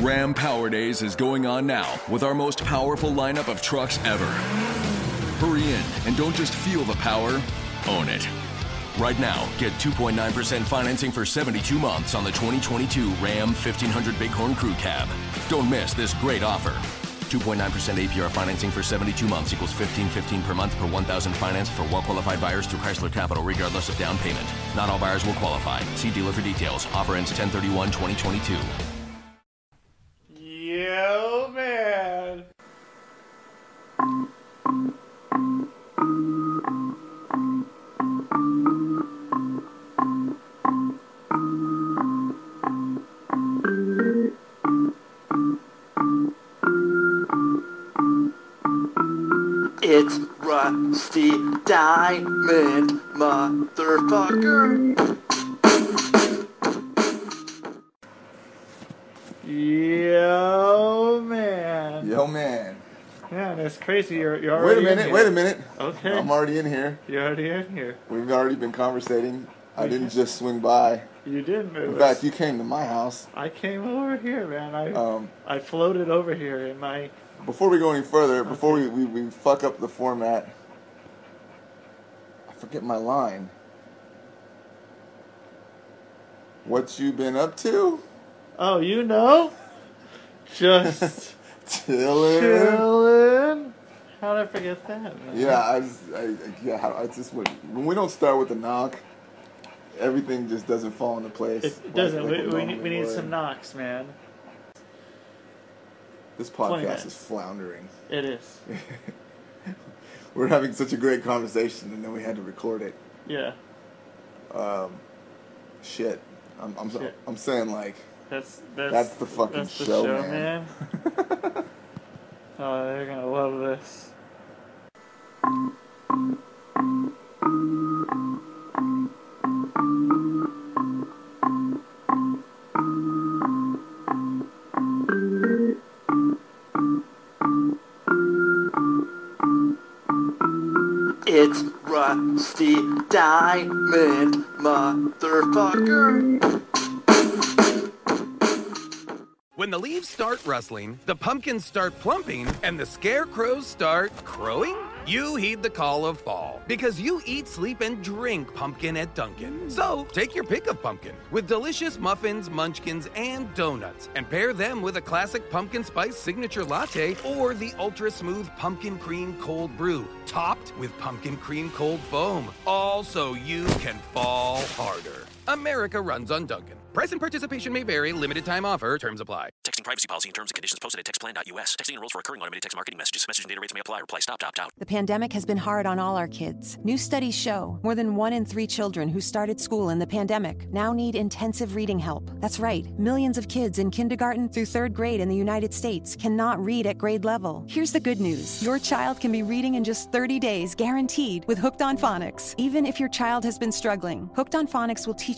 Ram Power Days is going on now with our most powerful lineup of trucks ever. Hurry in and don't just feel the power, own it. Right now, get 2.9% financing for 72 months on the 2022 Ram 1500 Bighorn Crew Cab. Don't miss this great offer. 2.9% APR financing for 72 months equals 1515 per month per 1000 financed for well-qualified buyers through Chrysler Capital regardless of down payment. Not all buyers will qualify. See dealer for details. Offer ends 1031 2022. It's Rusty Diamond, motherfucker. Yo, man. Yo, man. Man, it's crazy. You're, you're Wait a already in minute, here. wait a minute. Okay. I'm already in here. You're already in here. We've already been conversating. I didn't just swing by. You did move. In fact, you came to my house. I came over here, man. I Um, I floated over here in my. Before we go any further, before we, we, we fuck up the format, I forget my line. What you been up to? Oh, you know, just Chilling. chilling. How did I forget that? Man? Yeah, I, just, I, yeah, I just when, when we don't start with the knock, everything just doesn't fall into place. It like- doesn't. like we, we, we need some knocks, man. This podcast is floundering. It is. We're having such a great conversation, and then we had to record it. Yeah. Um, shit. I'm, I'm, Shit. I'm saying like That's that's That's the fucking that's the show, show, man. man. oh, they're gonna love this. It's Rusty Diamond, motherfucker. When the leaves start rustling, the pumpkins start plumping, and the scarecrows start crowing, you heed the call of fall because you eat, sleep, and drink pumpkin at Dunkin'. Mm. So take your pick of pumpkin with delicious muffins, munchkins, and donuts, and pair them with a classic pumpkin spice signature latte or the ultra smooth pumpkin cream cold brew, topped with pumpkin cream cold foam, all so you can fall harder. America runs on Dunkin'. Price and participation may vary. Limited time offer. Terms apply. Texting privacy policy and terms and conditions posted at textplan.us. Texting enrolls for recurring automated text marketing messages. Message and data rates may apply. Reply stop, opt out. The pandemic has been hard on all our kids. New studies show more than one in three children who started school in the pandemic now need intensive reading help. That's right, millions of kids in kindergarten through third grade in the United States cannot read at grade level. Here's the good news your child can be reading in just 30 days, guaranteed, with Hooked on Phonics. Even if your child has been struggling, Hooked on Phonics will teach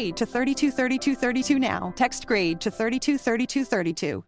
grade to 323232 now. Text grade to 323232.